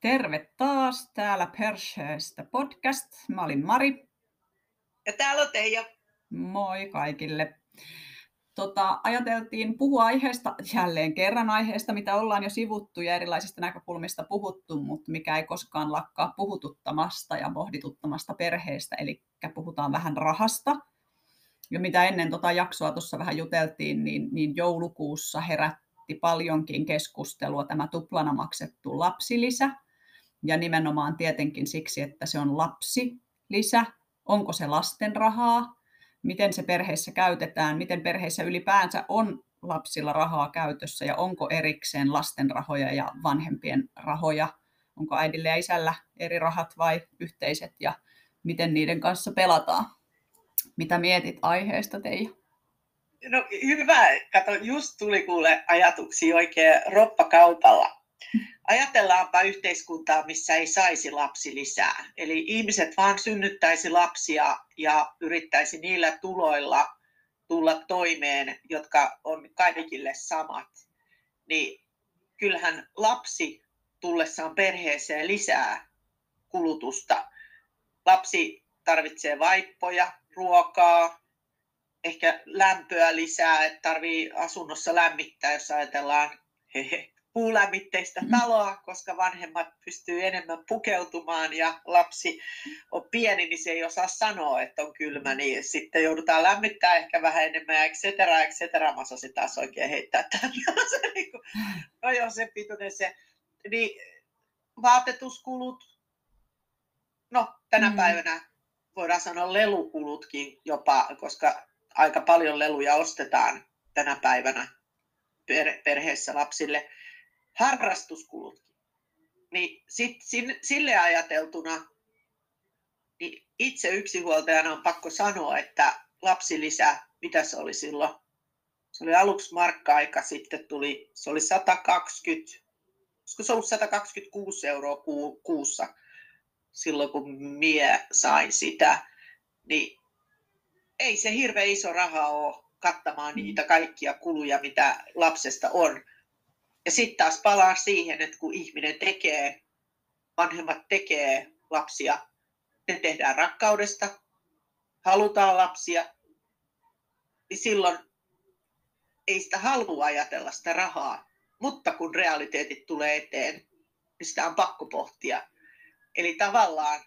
Terve taas täällä Persheestä podcast. Mä olin Mari. Ja täällä on Teija. Moi kaikille. Tota, ajateltiin puhua aiheesta, jälleen kerran aiheesta, mitä ollaan jo sivuttu ja erilaisista näkökulmista puhuttu, mutta mikä ei koskaan lakkaa puhututtamasta ja pohdituttamasta perheestä, eli puhutaan vähän rahasta. Ja mitä ennen tota jaksoa tuossa vähän juteltiin, niin, niin joulukuussa herätti paljonkin keskustelua tämä tuplana maksettu lapsilisä. Ja nimenomaan tietenkin siksi, että se on lapsilisä. Onko se lasten rahaa? Miten se perheessä käytetään? Miten perheessä ylipäänsä on lapsilla rahaa käytössä ja onko erikseen lasten rahoja ja vanhempien rahoja? Onko äidillä ja isällä eri rahat vai yhteiset ja miten niiden kanssa pelataan? Mitä mietit aiheesta, Teija? No hyvä. Kato, just tuli kuule ajatuksia oikein roppakaupalla. Ajatellaanpa yhteiskuntaa, missä ei saisi lapsi lisää. Eli ihmiset vaan synnyttäisi lapsia ja yrittäisi niillä tuloilla tulla toimeen, jotka on kaikille samat. Niin kyllähän lapsi tullessaan perheeseen lisää kulutusta. Lapsi tarvitsee vaippoja, ruokaa, ehkä lämpöä lisää, että tarvii asunnossa lämmittää, jos ajatellaan puulämmitteistä mm. taloa, koska vanhemmat pystyy enemmän pukeutumaan ja lapsi on pieni, niin se ei osaa sanoa, että on kylmä, niin sitten joudutaan lämmittää ehkä vähän enemmän ja et cetera, et cetera. Mä osasin taas oikein heittää tämän. se, niin kuin, no joo, se pituinen se. Niin vaatetuskulut, no tänä mm. päivänä voidaan sanoa lelukulutkin jopa, koska aika paljon leluja ostetaan tänä päivänä perheessä lapsille harrastuskulutkin. Niin sit, sille ajateltuna niin itse yksinhuoltajana on pakko sanoa, että lapsilisä, mitä se oli silloin? Se oli aluksi markka-aika, sitten tuli, se oli 120, olisiko se ollut 126 euroa ku, kuussa silloin, kun mie sain sitä. Niin ei se hirveän iso raha ole kattamaan niitä kaikkia kuluja, mitä lapsesta on. Ja sitten taas palaan siihen, että kun ihminen tekee, vanhemmat tekee lapsia, ne tehdään rakkaudesta, halutaan lapsia, niin silloin ei sitä halua ajatella sitä rahaa. Mutta kun realiteetit tulee eteen, niin sitä on pakko pohtia. Eli tavallaan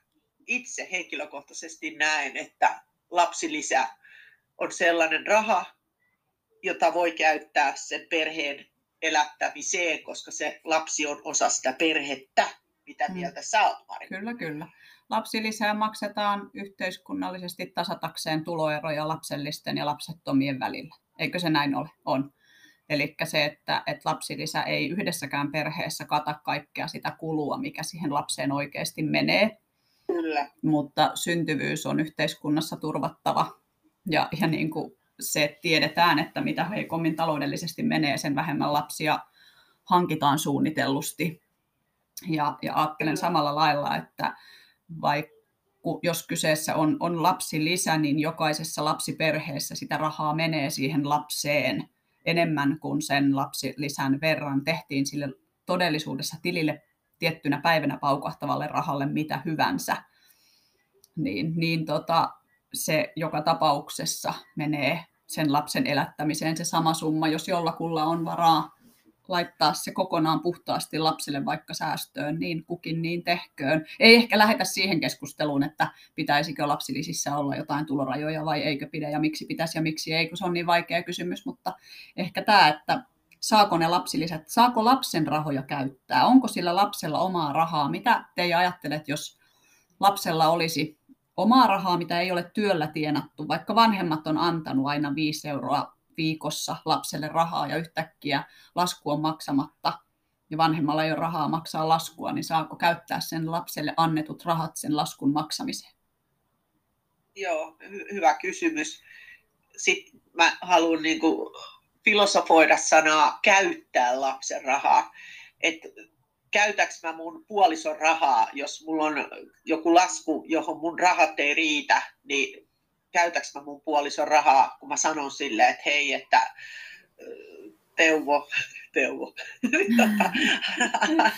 itse henkilökohtaisesti näen, että lapsilisä on sellainen raha, jota voi käyttää sen perheen elättämiseen, koska se lapsi on osa sitä perhettä. Mitä mm. mieltä sä oot, Mari? Kyllä, kyllä. Lapsilisää maksetaan yhteiskunnallisesti tasatakseen tuloeroja lapsellisten ja lapsettomien välillä. Eikö se näin ole? On. Eli se, että, että lapsilisä ei yhdessäkään perheessä kata kaikkea sitä kulua, mikä siihen lapseen oikeasti menee. Kyllä. Mutta syntyvyys on yhteiskunnassa turvattava. Ja, ja niin kuin se, että tiedetään, että mitä heikommin taloudellisesti menee, sen vähemmän lapsia hankitaan suunnitellusti. Ja, ja ajattelen samalla lailla, että vaikka jos kyseessä on, on lapsilisä, niin jokaisessa lapsiperheessä sitä rahaa menee siihen lapseen enemmän kuin sen lapsilisän verran tehtiin sille todellisuudessa tilille tiettynä päivänä paukahtavalle rahalle mitä hyvänsä. Niin, niin tota, se joka tapauksessa menee sen lapsen elättämiseen se sama summa, jos jollakulla on varaa laittaa se kokonaan puhtaasti lapselle vaikka säästöön, niin kukin niin tehköön. Ei ehkä lähetä siihen keskusteluun, että pitäisikö lapsilisissä olla jotain tulorajoja vai eikö pidä ja miksi pitäisi ja miksi ei, kun se on niin vaikea kysymys, mutta ehkä tämä, että saako ne lapsilisät, saako lapsen rahoja käyttää, onko sillä lapsella omaa rahaa, mitä te ajattelet, jos lapsella olisi omaa rahaa, mitä ei ole työllä tienattu, vaikka vanhemmat on antanut aina 5 euroa viikossa lapselle rahaa ja yhtäkkiä lasku on maksamatta ja vanhemmalla ei ole rahaa maksaa laskua, niin saako käyttää sen lapselle annetut rahat sen laskun maksamiseen? Joo, hy- hyvä kysymys. Sitten mä haluan niin filosofoida sanaa käyttää lapsen rahaa. että käytäks mä mun puolison rahaa, jos mulla on joku lasku, johon mun rahat ei riitä, niin käytäks mä mun puolison rahaa, kun mä sanon sille, että hei, että Teuvo, Teuvo,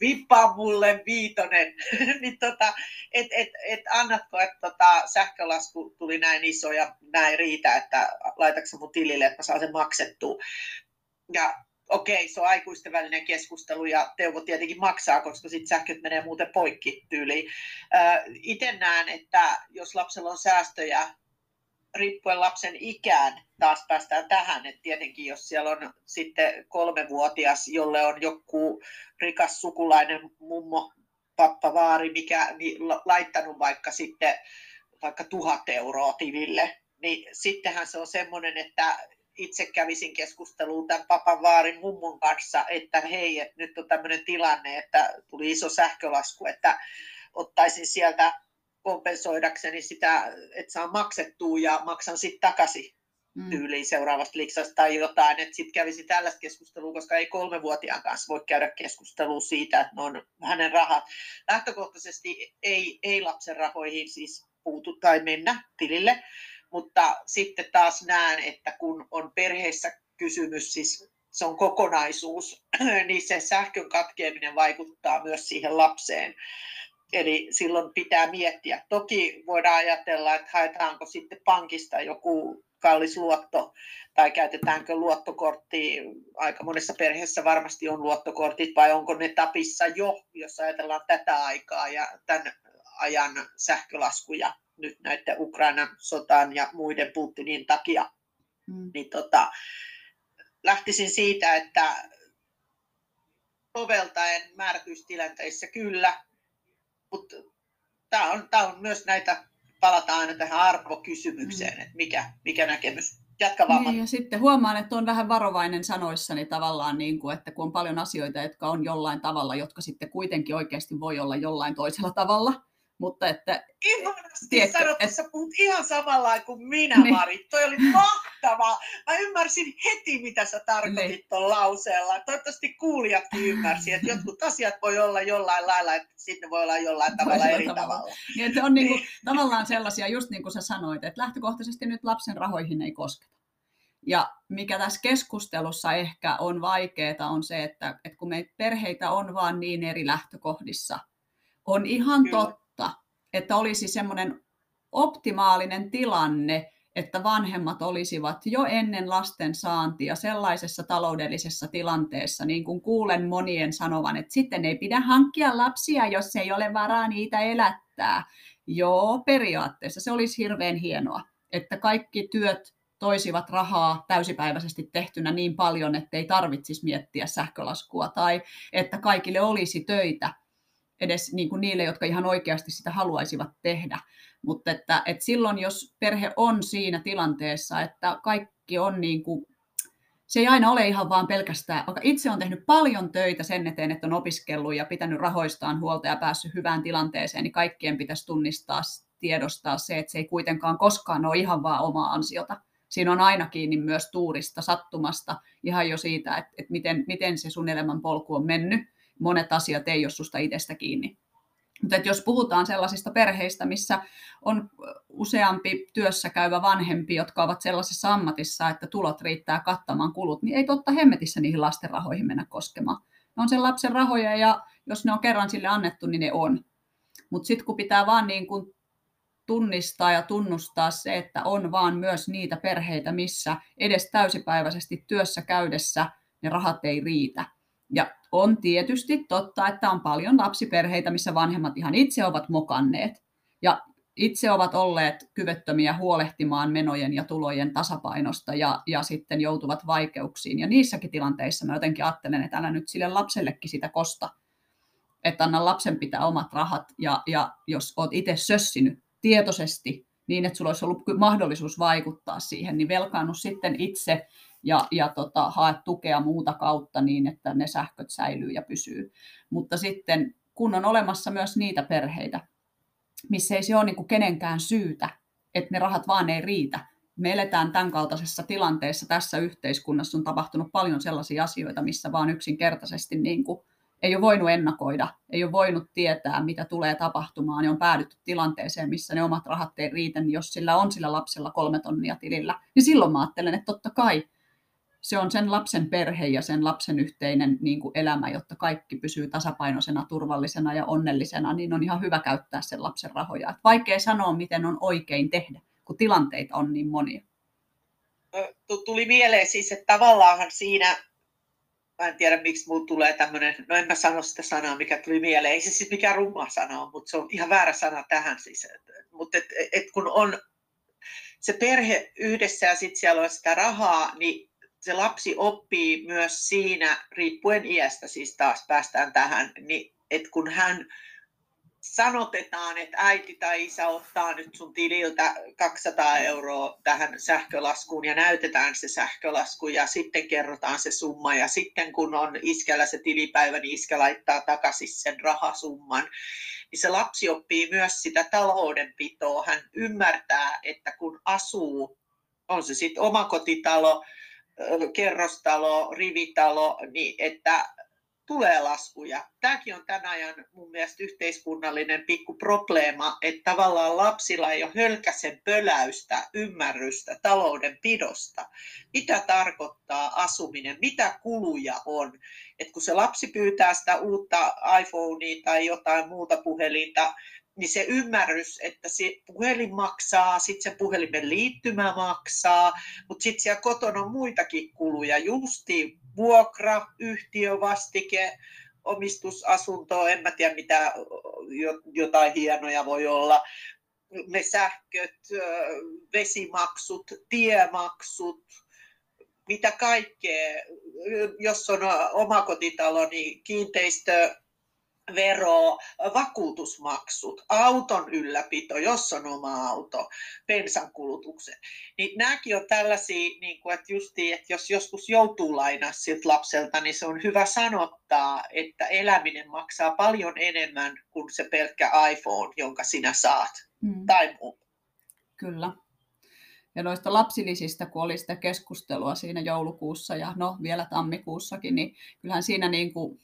vippaa mulle viitonen, niin tota, et, et, et annatko, että tota, sähkölasku tuli näin iso ja näin riitä, että laitatko mun tilille, että mä saan sen maksettua. Ja okei, se on aikuisten välinen keskustelu ja Teuvo tietenkin maksaa, koska sitten sähköt menee muuten poikki tyyliin. Itse näen, että jos lapsella on säästöjä, riippuen lapsen ikään, taas päästään tähän, että tietenkin jos siellä on sitten kolmevuotias, jolle on joku rikas sukulainen mummo, pappa, vaari, mikä, niin laittanut vaikka sitten vaikka tuhat euroa tilille, niin sittenhän se on semmoinen, että itse kävisin keskusteluun tämän papan vaarin mummon kanssa, että hei, että nyt on tämmöinen tilanne, että tuli iso sähkölasku, että ottaisin sieltä kompensoidakseni sitä, että saan maksettua ja maksan sitten takaisin mm. tyyliin seuraavasta liksasta tai jotain, että sitten kävisi tällaista keskustelua, koska ei kolmevuotiaan kanssa voi käydä keskustelua siitä, että ne on hänen rahat. Lähtökohtaisesti ei, ei lapsen rahoihin siis puutu tai mennä tilille, mutta sitten taas näen, että kun on perheessä kysymys, siis se on kokonaisuus, niin se sähkön katkeaminen vaikuttaa myös siihen lapseen. Eli silloin pitää miettiä. Toki voidaan ajatella, että haetaanko sitten pankista joku kallis luotto tai käytetäänkö luottokortti. Aika monessa perheessä varmasti on luottokortit vai onko ne tapissa jo, jos ajatellaan tätä aikaa ja tämän ajan sähkölaskuja nyt näiden Ukrainan sotaan ja muiden Putinin takia. Mm. Niin tota, lähtisin siitä, että soveltaen määrätyistilanteissa kyllä, mutta tämä on, on myös näitä, palataan aina tähän arvokysymykseen, mm. että mikä, mikä näkemys. Jatka vaan. Niin, ja sitten huomaan, että on vähän varovainen sanoissani tavallaan, niin kuin, että kun on paljon asioita, jotka on jollain tavalla, jotka sitten kuitenkin oikeasti voi olla jollain toisella tavalla, mutta että... Ihanasti tiedätkö, sanot, että sä puhut ihan samalla kuin minä, niin. Mari. Toi oli mahtavaa. Mä ymmärsin heti, mitä sä tarkoitit niin. tuon lauseella. Toivottavasti kuulijatkin ymmärsi, että jotkut asiat voi olla jollain lailla, että sitten voi olla jollain tavalla eri tavalla. tavalla. Niin, että on niinku, niin. tavallaan sellaisia, just niin kuin sä sanoit, että lähtökohtaisesti nyt lapsen rahoihin ei kosketa. Ja mikä tässä keskustelussa ehkä on vaikeaa, on se, että, että kun meitä perheitä on vaan niin eri lähtökohdissa, on ihan Kyllä. totta, että olisi semmoinen optimaalinen tilanne, että vanhemmat olisivat jo ennen lasten saantia sellaisessa taloudellisessa tilanteessa, niin kuin kuulen monien sanovan, että sitten ei pidä hankkia lapsia, jos ei ole varaa niitä elättää. Joo, periaatteessa se olisi hirveän hienoa, että kaikki työt toisivat rahaa täysipäiväisesti tehtynä niin paljon, että ei tarvitsisi miettiä sähkölaskua tai että kaikille olisi töitä edes niin kuin niille, jotka ihan oikeasti sitä haluaisivat tehdä. Mutta että, että silloin, jos perhe on siinä tilanteessa, että kaikki on niin kuin, se ei aina ole ihan vaan pelkästään, vaikka itse on tehnyt paljon töitä sen eteen, että on opiskellut ja pitänyt rahoistaan huolta ja päässyt hyvään tilanteeseen, niin kaikkien pitäisi tunnistaa, tiedostaa se, että se ei kuitenkaan koskaan ole ihan vaan omaa ansiota. Siinä on aina kiinni myös tuurista, sattumasta, ihan jo siitä, että, että miten, miten se sun elämän polku on mennyt monet asiat ei ole susta itsestä kiinni. Mutta jos puhutaan sellaisista perheistä, missä on useampi työssä käyvä vanhempi, jotka ovat sellaisessa ammatissa, että tulot riittää kattamaan kulut, niin ei totta hemmetissä niihin lasten rahoihin mennä koskemaan. Ne on sen lapsen rahoja ja jos ne on kerran sille annettu, niin ne on. Mutta sitten kun pitää vaan niin kun tunnistaa ja tunnustaa se, että on vaan myös niitä perheitä, missä edes täysipäiväisesti työssä käydessä ne rahat ei riitä. Ja on tietysti totta, että on paljon lapsiperheitä, missä vanhemmat ihan itse ovat mokanneet ja itse ovat olleet kyvettömiä huolehtimaan menojen ja tulojen tasapainosta ja, ja sitten joutuvat vaikeuksiin. Ja niissäkin tilanteissa mä jotenkin ajattelen, että älä nyt sille lapsellekin sitä kosta, että anna lapsen pitää omat rahat ja, ja jos oot itse sössinyt tietoisesti niin, että sulla olisi ollut mahdollisuus vaikuttaa siihen, niin velkaannut sitten itse ja, ja tota, hae tukea muuta kautta niin, että ne sähköt säilyy ja pysyy. Mutta sitten kun on olemassa myös niitä perheitä, missä ei se ole niin kuin kenenkään syytä, että ne rahat vaan ei riitä. Me eletään tämän kaltaisessa tilanteessa tässä yhteiskunnassa, on tapahtunut paljon sellaisia asioita, missä vaan yksinkertaisesti niin kuin ei ole voinut ennakoida, ei ole voinut tietää, mitä tulee tapahtumaan, niin on päädytty tilanteeseen, missä ne omat rahat ei riitä, niin jos sillä on sillä lapsella kolme tonnia tilillä, niin silloin mä ajattelen, että totta kai se on sen lapsen perhe ja sen lapsen yhteinen niin kuin elämä, jotta kaikki pysyy tasapainoisena, turvallisena ja onnellisena, niin on ihan hyvä käyttää sen lapsen rahoja. Et vaikea sanoa, miten on oikein tehdä, kun tilanteita on niin monia. Tuli mieleen siis, että tavallaan siinä, mä en tiedä miksi mulla tulee tämmöinen, no en mä sano sitä sanaa, mikä tuli mieleen, ei se siis mikään rumma sana on, mutta se on ihan väärä sana tähän siis. Mutta et, et kun on se perhe yhdessä ja sitten siellä on sitä rahaa, niin se lapsi oppii myös siinä, riippuen iästä siis taas päästään tähän, niin että kun hän sanotetaan, että äiti tai isä ottaa nyt sun tililtä 200 euroa tähän sähkölaskuun ja näytetään se sähkölasku ja sitten kerrotaan se summa ja sitten kun on iskellä se tilipäivä, niin iskä laittaa takaisin sen rahasumman. Niin se lapsi oppii myös sitä taloudenpitoa. Hän ymmärtää, että kun asuu, on se sitten omakotitalo, kerrostalo, rivitalo, niin että tulee laskuja. Tämäkin on tämän ajan mun mielestä yhteiskunnallinen pikku probleema, että tavallaan lapsilla ei ole hölkäsen pöläystä, ymmärrystä taloudenpidosta. Mitä tarkoittaa asuminen, mitä kuluja on. Et kun se lapsi pyytää sitä uutta iPhonea tai jotain muuta puhelinta, niin se ymmärrys, että se puhelin maksaa, sitten se puhelimen liittymä maksaa, mutta sitten siellä kotona on muitakin kuluja, justi vuokra, yhtiövastike, omistusasunto, en mä tiedä mitä jotain hienoja voi olla, ne sähköt, vesimaksut, tiemaksut, mitä kaikkea, jos on omakotitalo, niin kiinteistö, vero, vakuutusmaksut, auton ylläpito, jos on oma auto, bensan kulutuksen. Niin nämäkin on tällaisia, niin kuin, että, justiin, että jos joskus joutuu lainaa siltä lapselta, niin se on hyvä sanottaa, että eläminen maksaa paljon enemmän kuin se pelkkä iPhone, jonka sinä saat, mm. tai muu. Kyllä. Ja noista lapsilisistä, kun oli sitä keskustelua siinä joulukuussa ja no vielä tammikuussakin, niin kyllähän siinä niin kuin,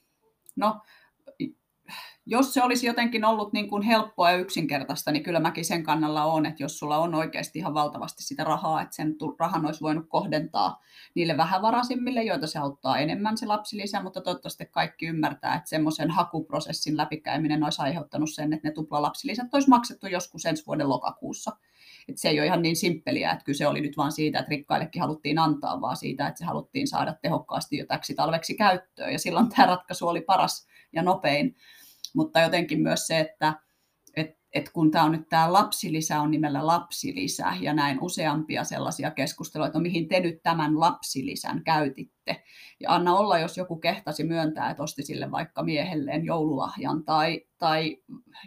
no jos se olisi jotenkin ollut niin kuin helppoa ja yksinkertaista, niin kyllä mäkin sen kannalla on, että jos sulla on oikeasti ihan valtavasti sitä rahaa, että sen rahan olisi voinut kohdentaa niille vähävaraisimmille, joita se auttaa enemmän se lapsilisä, mutta toivottavasti kaikki ymmärtää, että semmoisen hakuprosessin läpikäyminen olisi aiheuttanut sen, että ne tuplalapsilisät olisi maksettu joskus ensi vuoden lokakuussa. Että se ei ole ihan niin simppeliä, että kyse oli nyt vain siitä, että rikkaillekin haluttiin antaa, vaan siitä, että se haluttiin saada tehokkaasti jo täksi talveksi käyttöön. Ja silloin tämä ratkaisu oli paras ja nopein mutta jotenkin myös se, että et, et kun tämä on nyt tämä lapsilisä on nimellä lapsilisä ja näin useampia sellaisia keskusteluja, että no mihin te nyt tämän lapsilisän käytitte. Ja anna olla, jos joku kehtasi myöntää, että osti sille vaikka miehelleen joululahjan tai, tai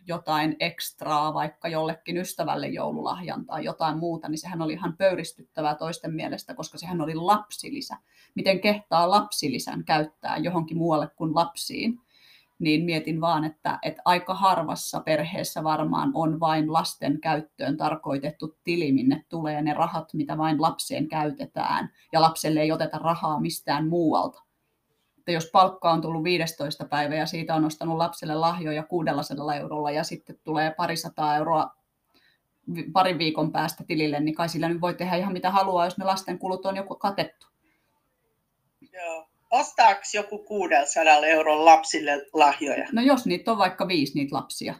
jotain ekstraa vaikka jollekin ystävälle joululahjan tai jotain muuta, niin sehän oli ihan pöyristyttävää toisten mielestä, koska sehän oli lapsilisä. Miten kehtaa lapsilisän käyttää johonkin muualle kuin lapsiin? Niin mietin vaan, että, että aika harvassa perheessä varmaan on vain lasten käyttöön tarkoitettu tili, minne tulee ne rahat, mitä vain lapseen käytetään, ja lapselle ei oteta rahaa mistään muualta. Että jos palkka on tullut 15 päivä ja siitä on ostanut lapselle lahjoja 600 eurolla ja sitten tulee parisataa euroa parin viikon päästä tilille, niin kai sillä nyt voi tehdä ihan mitä haluaa, jos ne lasten kulut on joku katettu. Ostaako joku 600 euron lapsille lahjoja? No jos niitä on vaikka viisi niitä lapsia,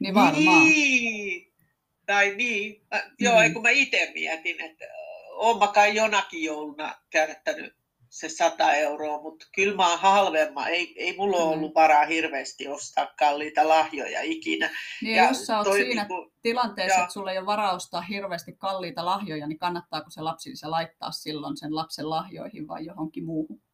niin varmaan. Niin. Tai niin. Mä, joo, mm. kun mä itse mietin, että oon mä kai jonakin jouluna käyttänyt se 100 euroa, mutta kyllä mä oon halvemma. Ei, ei mulla ole ollut varaa hirveästi ostaa kalliita lahjoja ikinä. Niin ja jos sä oot siinä niin kuin, tilanteessa, ja... että sulla ei ole varaa ostaa hirveästi kalliita lahjoja, niin kannattaako se lapsille laittaa silloin sen lapsen lahjoihin vai johonkin muuhun?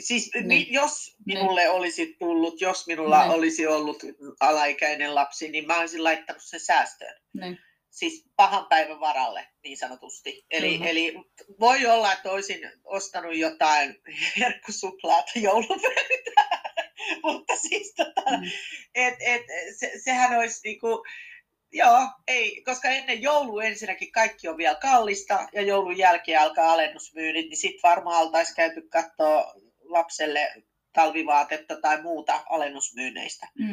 Siis niin. jos minulle niin. olisi tullut, jos minulla niin. olisi ollut alaikäinen lapsi, niin mä olisin laittanut sen säästöön. Niin. Siis pahan päivän varalle niin sanotusti. Eli, mm-hmm. eli voi olla, että olisin ostanut jotain herkkusuklaata joulupöytään. Mutta siis tota, mm. et, et, se, sehän olisi niinku, Joo, ei, koska ennen joulua ensinnäkin kaikki on vielä kallista ja joulun jälkeen alkaa alennusmyynnit, niin sitten varmaan oltaisiin käyty katsoa lapselle talvivaatetta tai muuta alennusmyynneistä. Mm.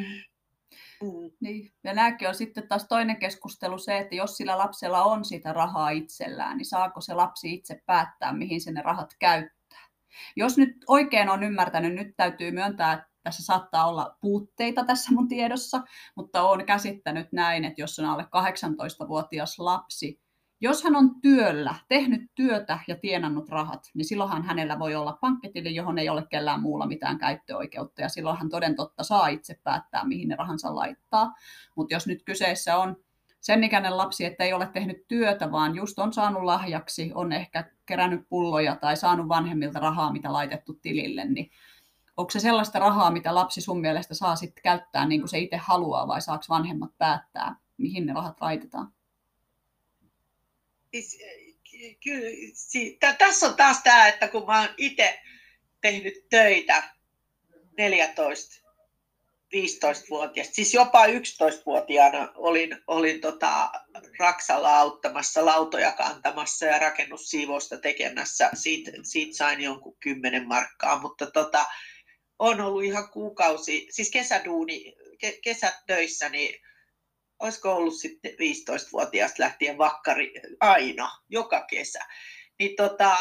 Mm. Niin. Ja nämäkin on sitten taas toinen keskustelu se, että jos sillä lapsella on sitä rahaa itsellään, niin saako se lapsi itse päättää, mihin se ne rahat käyttää. Jos nyt oikein on ymmärtänyt, nyt täytyy myöntää, että tässä saattaa olla puutteita tässä mun tiedossa, mutta olen käsittänyt näin, että jos on alle 18-vuotias lapsi, jos hän on työllä, tehnyt työtä ja tienannut rahat, niin silloinhan hänellä voi olla pankkitili, johon ei ole kellään muulla mitään käyttöoikeutta, ja silloin hän toden totta saa itse päättää, mihin ne rahansa laittaa. Mutta jos nyt kyseessä on sen ikäinen lapsi, että ei ole tehnyt työtä, vaan just on saanut lahjaksi, on ehkä kerännyt pulloja tai saanut vanhemmilta rahaa, mitä laitettu tilille, niin onko se sellaista rahaa, mitä lapsi sun mielestä saa sitten käyttää niin kuin se itse haluaa, vai saako vanhemmat päättää, mihin ne rahat laitetaan? Siis, kyllä, si, tässä on taas tämä, että kun mä oon itse tehnyt töitä 14 15-vuotiaasta, siis jopa 11-vuotiaana olin, olin tota Raksalla auttamassa, lautoja kantamassa ja rakennussiivousta tekemässä. Siitä, siitä sain jonkun 10 markkaa, mutta tota, on ollut ihan kuukausi, siis kesäduuni, ke, kesätöissä, niin olisiko ollut sitten 15-vuotiaasta lähtien vakkari aina, joka kesä. Niin tota,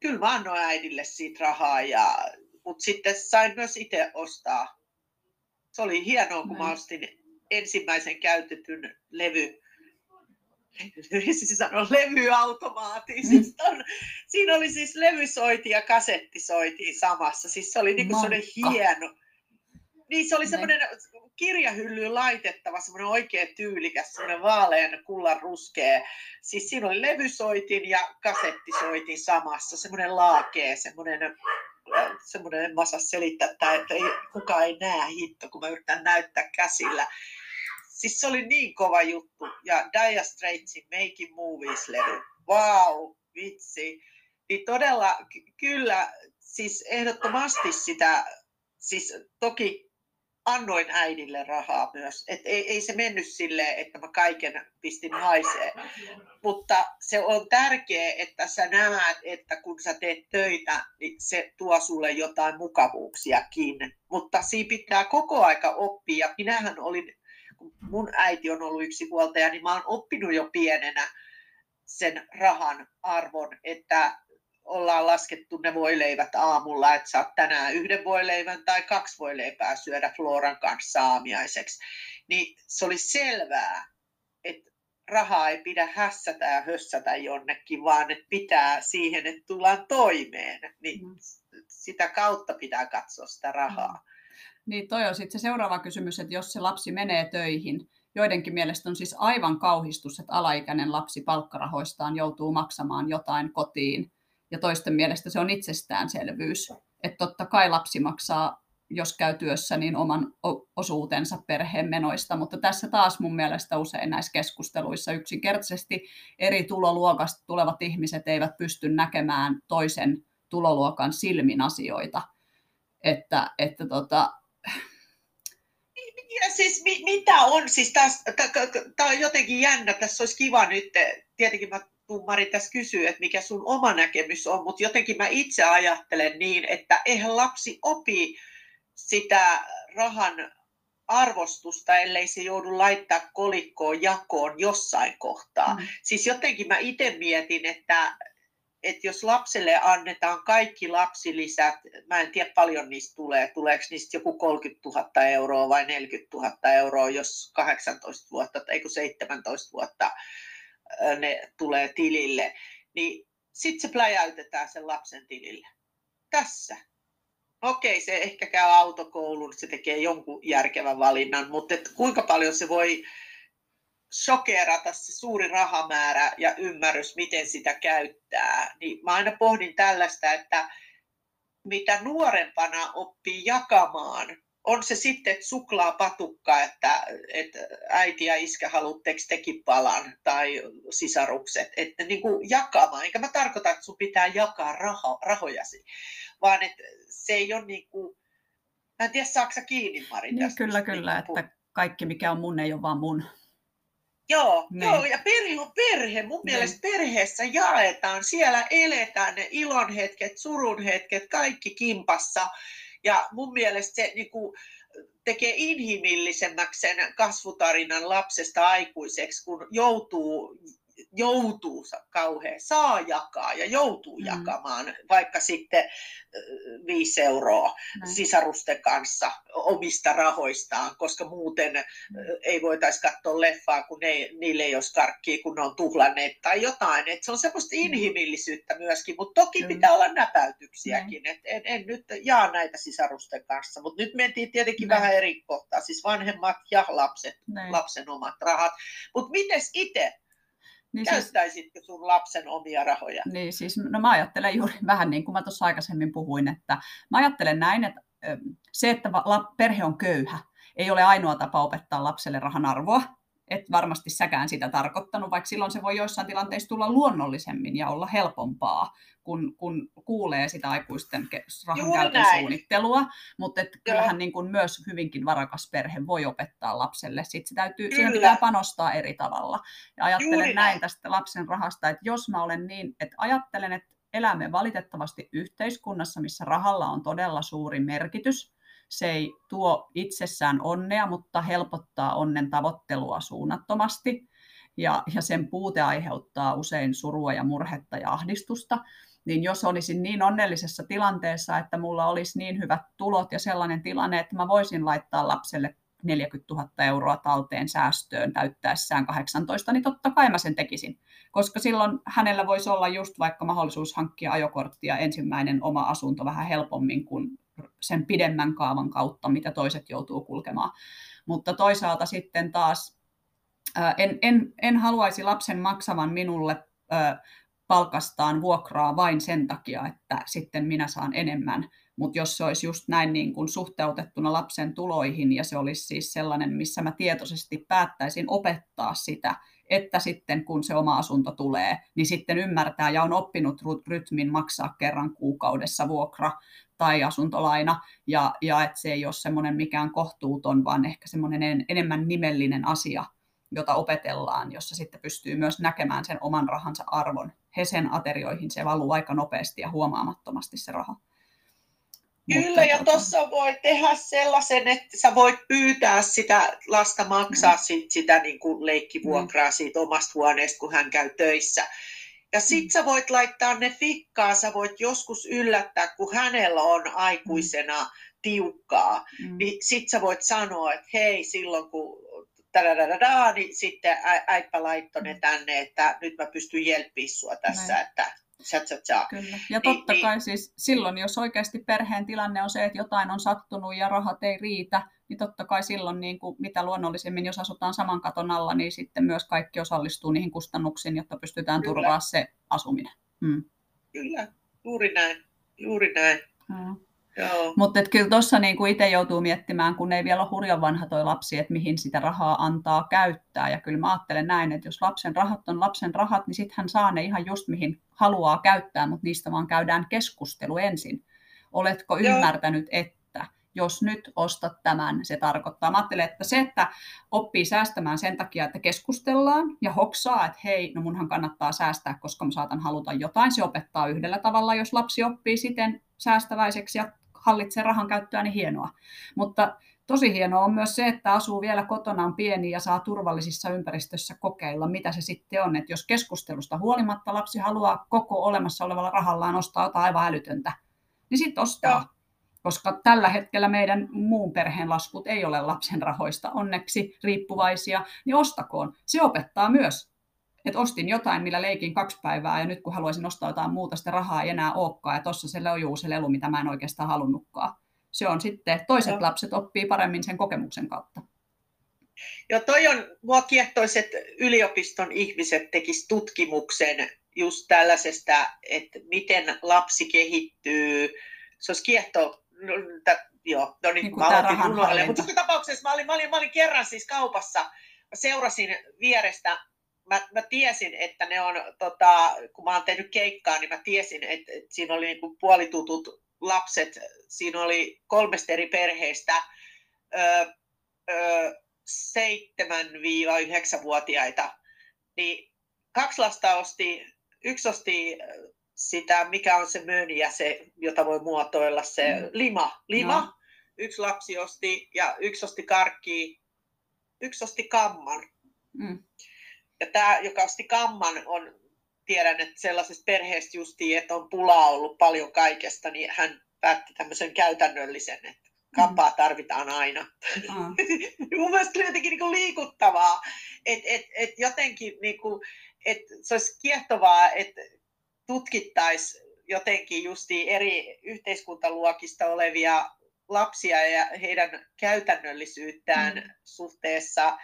kyllä mä annoin äidille siitä rahaa, ja, mutta sitten sain myös itse ostaa. Se oli hienoa, kun mä ostin ensimmäisen käytetyn levy, siis sanoa levyautomaatti. Mm. Siis on, siinä oli siis levysoiti ja kasettisoiti samassa. Siis se oli niin kuin hieno. Niin se oli semmoinen kirjahyllyyn laitettava, semmoinen oikein tyylikäs, semmoinen vaalean kullan ruskea. Siis siinä oli levysoitin ja kasettisoitin samassa, semmoinen laakee, semmoinen semmoinen, en mä osaa selittää, että ei, kukaan ei näe hitto, kun mä yritän näyttää käsillä. Siis se oli niin kova juttu. Ja Dire Straitsin Making Movies-levy. Wow, vitsi. Niin todella, kyllä, siis ehdottomasti sitä, siis toki annoin äidille rahaa myös. Et ei, ei se mennyt silleen, että mä kaiken pistin haisee. Mutta se on tärkeää, että sä näet, että kun sä teet töitä, niin se tuo sulle jotain mukavuuksiakin. Mutta siinä pitää koko aika oppia. Minähän olin, kun mun äiti on ollut yksi huoltaja, niin mä oon oppinut jo pienenä sen rahan arvon, että ollaan laskettu ne voileivät aamulla, että saat tänään yhden voileivän tai kaksi voileipää syödä Floran kanssa aamiaiseksi. Niin se oli selvää, että rahaa ei pidä hässätä ja hössätä jonnekin, vaan että pitää siihen, että tullaan toimeen. Niin mm. sitä kautta pitää katsoa sitä rahaa. Mm. Niin toi on sitten se seuraava kysymys, että jos se lapsi menee töihin, joidenkin mielestä on siis aivan kauhistus, että alaikäinen lapsi palkkarahoistaan joutuu maksamaan jotain kotiin, ja toisten mielestä se on itsestäänselvyys. Että totta kai lapsi maksaa, jos käy työssä, niin oman osuutensa perheen menoista, mutta tässä taas mun mielestä usein näissä keskusteluissa yksinkertaisesti eri tuloluokasta tulevat ihmiset eivät pysty näkemään toisen tuloluokan silmin asioita. Että, että tota, ja siis mi, mitä on, siis tämä on jotenkin jännä, tässä olisi kiva nyt, tietenkin mä tummari tässä kysyy, että mikä sun oma näkemys on, mutta jotenkin mä itse ajattelen niin, että eihän lapsi opi sitä rahan arvostusta, ellei se joudu laittaa kolikkoon jakoon jossain kohtaa. Mm. Siis jotenkin mä itse mietin, että, että jos lapselle annetaan kaikki lapsilisät, mä en tiedä paljon niistä tulee, tuleeko niistä joku 30 000 euroa vai 40 000 euroa, jos 18 vuotta tai 17 vuotta ne tulee tilille, niin sitten se pläjäytetään sen lapsen tilille. Tässä. Okei, se ehkä käy autokoulun, se tekee jonkun järkevän valinnan, mutta et kuinka paljon se voi shokerata se suuri rahamäärä ja ymmärrys, miten sitä käyttää. Niin mä aina pohdin tällaista, että mitä nuorempana oppii jakamaan, on se sitten suklaa patukka, että, että äiti ja iskä haluatteko tekin palan tai sisarukset, että niin kuin jakamaan. Eikä mä tarkoita, että sun pitää jakaa raho, rahojasi, vaan että se ei ole niin kuin, mä en tiedä saako kiinni Mari niin, tästä. Kyllä, kyllä, niin että kaikki mikä on mun ei ole vaan mun. Joo, niin. joo, ja perhe on perhe. Mun niin. mielestä perheessä jaetaan, siellä eletään ne ilon hetket, surun hetket, kaikki kimpassa. Ja mun mielestä se niin kuin, tekee inhimillisemmäksi sen kasvutarinan lapsesta aikuiseksi, kun joutuu joutuu kauhean, saa jakaa ja joutuu mm. jakamaan vaikka sitten viisi euroa Näin. sisarusten kanssa omista rahoistaan, koska muuten mm. ei voitaisi katsoa leffaa, kun ne, niille ei olisi karkkia, kun ne on tuhlanneet tai jotain. Et se on semmoista mm. inhimillisyyttä myöskin, mutta toki mm. pitää olla näpäytyksiäkin. Mm. Et en, en nyt jaa näitä sisarusten kanssa, mutta nyt mentiin tietenkin Näin. vähän eri kohtaa, siis vanhemmat ja lapset, Näin. lapsen omat rahat. Mutta miten itse? Niin siis- Käyttäisitkö siis, sun lapsen omia rahoja? Niin siis, no mä ajattelen juuri vähän niin kuin mä tuossa aikaisemmin puhuin, että mä ajattelen näin, että se, että perhe on köyhä, ei ole ainoa tapa opettaa lapselle rahan arvoa, et varmasti säkään sitä tarkoittanut, vaikka silloin se voi joissain tilanteissa tulla luonnollisemmin ja olla helpompaa, kun, kun kuulee sitä aikuisten rahan käytön suunnittelua. Mutta kyllähän niin kun myös hyvinkin varakas perhe voi opettaa lapselle. Sitten se täytyy, siihen pitää panostaa eri tavalla. Ja ajattelen Juuri näin tästä lapsen rahasta, että jos mä olen niin, että ajattelen, että elämme valitettavasti yhteiskunnassa, missä rahalla on todella suuri merkitys, se ei tuo itsessään onnea, mutta helpottaa onnen tavoittelua suunnattomasti. Ja, ja sen puute aiheuttaa usein surua ja murhetta ja ahdistusta. Niin jos olisin niin onnellisessa tilanteessa, että mulla olisi niin hyvät tulot ja sellainen tilanne, että mä voisin laittaa lapselle 40 000 euroa talteen säästöön täyttäessään 18, niin totta kai mä sen tekisin. Koska silloin hänellä voisi olla just vaikka mahdollisuus hankkia ajokorttia ensimmäinen oma asunto vähän helpommin kuin sen pidemmän kaavan kautta, mitä toiset joutuu kulkemaan. Mutta toisaalta sitten taas en, en, en haluaisi lapsen maksavan minulle palkastaan vuokraa vain sen takia, että sitten minä saan enemmän. Mutta jos se olisi just näin niin kuin suhteutettuna lapsen tuloihin ja se olisi siis sellainen, missä mä tietoisesti päättäisin opettaa sitä, että sitten kun se oma asunto tulee, niin sitten ymmärtää ja on oppinut rytmin maksaa kerran kuukaudessa vuokra tai asuntolaina, ja, ja että se ei ole semmoinen mikään kohtuuton, vaan ehkä semmoinen en, enemmän nimellinen asia, jota opetellaan, jossa sitten pystyy myös näkemään sen oman rahansa arvon. Hesen aterioihin se valuu aika nopeasti ja huomaamattomasti se raha. Kyllä, Mutta, ja tuossa tota... voi tehdä sellaisen, että sä voit pyytää sitä lasta maksaa mm. sit sitä niin kuin leikkivuokraa mm. siitä omasta huoneesta, kun hän käy töissä. Ja sit mm. sä voit laittaa ne fikkaa, sä voit joskus yllättää, kun hänellä on aikuisena mm. tiukkaa, mm. niin sit sä voit sanoa, että hei, silloin kun niin sitten äipä laittoi ne mm. tänne, että nyt mä pystyn jelppiä sua tässä, Näin. että Tja, tja, tja. Kyllä. Ja niin, totta niin, kai niin. siis silloin, jos oikeasti perheen tilanne on se, että jotain on sattunut ja rahat ei riitä, niin totta kai silloin niin kuin mitä luonnollisemmin, jos asutaan saman katon alla, niin sitten myös kaikki osallistuu niihin kustannuksiin, jotta pystytään Kyllä. turvaa se asuminen. Hmm. Kyllä, juuri näin. Juuri näin. Hmm. Mutta kyllä tuossa niinku itse joutuu miettimään, kun ei vielä ole hurjan vanha toi lapsi, että mihin sitä rahaa antaa käyttää. Ja kyllä mä ajattelen näin, että jos lapsen rahat on lapsen rahat, niin sitten hän saa ne ihan just mihin haluaa käyttää, mutta niistä vaan käydään keskustelu ensin. Oletko Joo. ymmärtänyt, että jos nyt ostat tämän, se tarkoittaa. Mä ajattelen, että se, että oppii säästämään sen takia, että keskustellaan ja hoksaa, että hei, no munhan kannattaa säästää, koska mä saatan haluta jotain, se opettaa yhdellä tavalla, jos lapsi oppii siten säästäväiseksi ja hallitsee rahan käyttöä, niin hienoa. Mutta tosi hienoa on myös se, että asuu vielä kotona, on pieni ja saa turvallisissa ympäristössä kokeilla, mitä se sitten on. Että jos keskustelusta huolimatta lapsi haluaa koko olemassa olevalla rahallaan ostaa jotain aivan älytöntä, niin sitten ostaa. Koska tällä hetkellä meidän muun perheen laskut ei ole lapsen rahoista onneksi riippuvaisia, niin ostakoon. Se opettaa myös että ostin jotain, millä leikin kaksi päivää, ja nyt kun haluaisin ostaa jotain muuta, sitä rahaa ei enää olekaan, ja tuossa se lojuu se lelu, mitä mä en oikeastaan halunnutkaan. Se on sitten, toiset no. lapset oppii paremmin sen kokemuksen kautta. Ja toi on, mua kiehtoisi, että yliopiston ihmiset tekis tutkimuksen just tällaisesta, että miten lapsi kehittyy. Se olisi kiehto, no, tä, joo, no niin, niin mä aloitin Mutta tapauksessa mä olin, mä, olin, mä olin kerran siis kaupassa, mä seurasin vierestä mä, mä tiesin, että ne on, tota, kun mä oon tehnyt keikkaa, niin mä tiesin, että, että siinä oli niin kuin puolitutut lapset, siinä oli kolmesta eri perheestä, ö, ö, 7-9-vuotiaita, niin kaksi lasta osti, yksi osti sitä, mikä on se möniä, se, jota voi muotoilla, se mm. lima, lima. No. yksi lapsi osti ja yksi osti karkki, yksi osti kamman. Mm. Ja tämä, joka osti kamman, on, tiedän, että sellaisesta perheestä justiin, että on pulaa ollut paljon kaikesta, niin hän päätti tämmöisen käytännöllisen, että kampaa mm. tarvitaan aina. Mm. Mun mielestä on jotenkin niin liikuttavaa, että et, et jotenkin niin kuin, että se olisi kiehtovaa, että tutkittaisiin jotenkin justiin eri yhteiskuntaluokista olevia lapsia ja heidän käytännöllisyyttään mm. suhteessa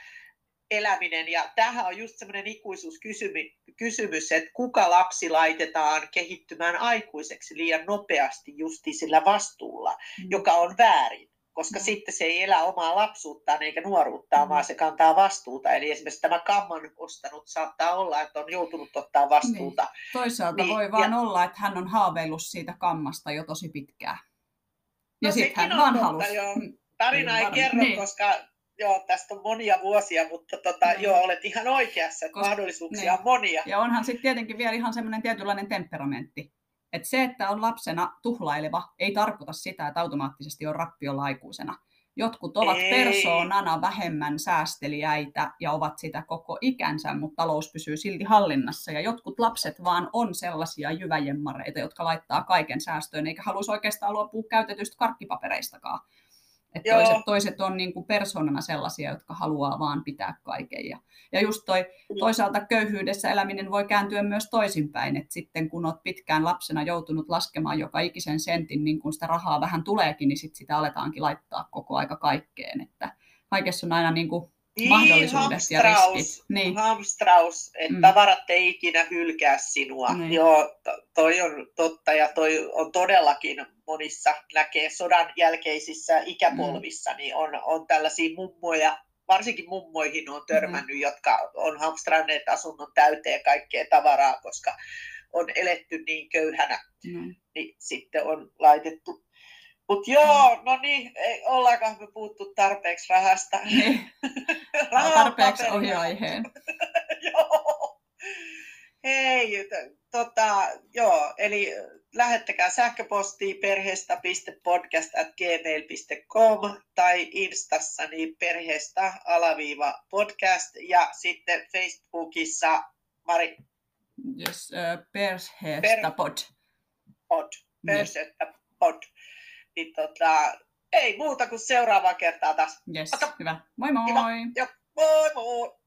eläminen. Ja tämähän on just semmoinen ikuisuuskysymys, että kuka lapsi laitetaan kehittymään aikuiseksi liian nopeasti justi sillä vastuulla, mm. joka on väärin. Koska mm. sitten se ei elä omaa lapsuuttaan eikä nuoruuttaan, mm. vaan se kantaa vastuuta. Eli esimerkiksi tämä kamman ostanut saattaa olla, että on joutunut ottaa vastuuta. Niin. Toisaalta niin, voi vaan ja... olla, että hän on haaveillut siitä kammasta jo tosi pitkään. Ja no, sitten hän vaan halusi. Jo. Tarina niin, ei kerro, niin. koska joo, tästä on monia vuosia, mutta tota, no. joo, olet ihan oikeassa, että Koska, mahdollisuuksia niin. on monia. Ja onhan sitten tietenkin vielä ihan semmoinen tietynlainen temperamentti. Että se, että on lapsena tuhlaileva, ei tarkoita sitä, että automaattisesti on rappiolla aikuisena. Jotkut ovat ei. persoonana vähemmän säästeliäitä ja ovat sitä koko ikänsä, mutta talous pysyy silti hallinnassa. Ja jotkut lapset vaan on sellaisia jyväjemmareita, jotka laittaa kaiken säästöön, eikä haluaisi oikeastaan luopua käytetyistä karkkipapereistakaan. Että toiset, toiset on niin kuin persoonana sellaisia, jotka haluaa vaan pitää kaiken. Ja, ja just toi, mm. toisaalta köyhyydessä eläminen voi kääntyä myös toisinpäin, että sitten kun olet pitkään lapsena joutunut laskemaan joka ikisen sentin, niin kun sitä rahaa vähän tuleekin, niin sit sitä aletaankin laittaa koko aika kaikkeen. Että kaikessa on aina niin kuin niin, mahdollisuudet ja riskit. Niin. Hamstraus, että mm. tavarat ei ikinä hylkää sinua. Niin. Joo, toi on totta ja toi on todellakin monissa näkee sodan jälkeisissä ikäpolvissa, mm. niin on, on tällaisia mummoja, varsinkin mummoihin on törmännyt, mm. jotka on hamstranneet asunnon täyteen kaikkea tavaraa, koska on eletty niin köyhänä, mm. niin sitten on laitettu mutta joo, no niin, ei, ollaanko me puhuttu tarpeeksi rahasta? Niin. tarpeeksi ohi aiheen. joo. Hei, tota, joo, eli lähettäkää sähköpostia perheestä.podcast.gmail.com tai instassa niin perheestä alaviiva podcast ja sitten Facebookissa Mari. Yes, uh, perheestä pod. Pod. Perheestä yes. pod. Niin tota, ei muuta kuin seuraavaa kertaa taas. Yes, hyvä. Moi moi! Kiva. Jo, moi moi!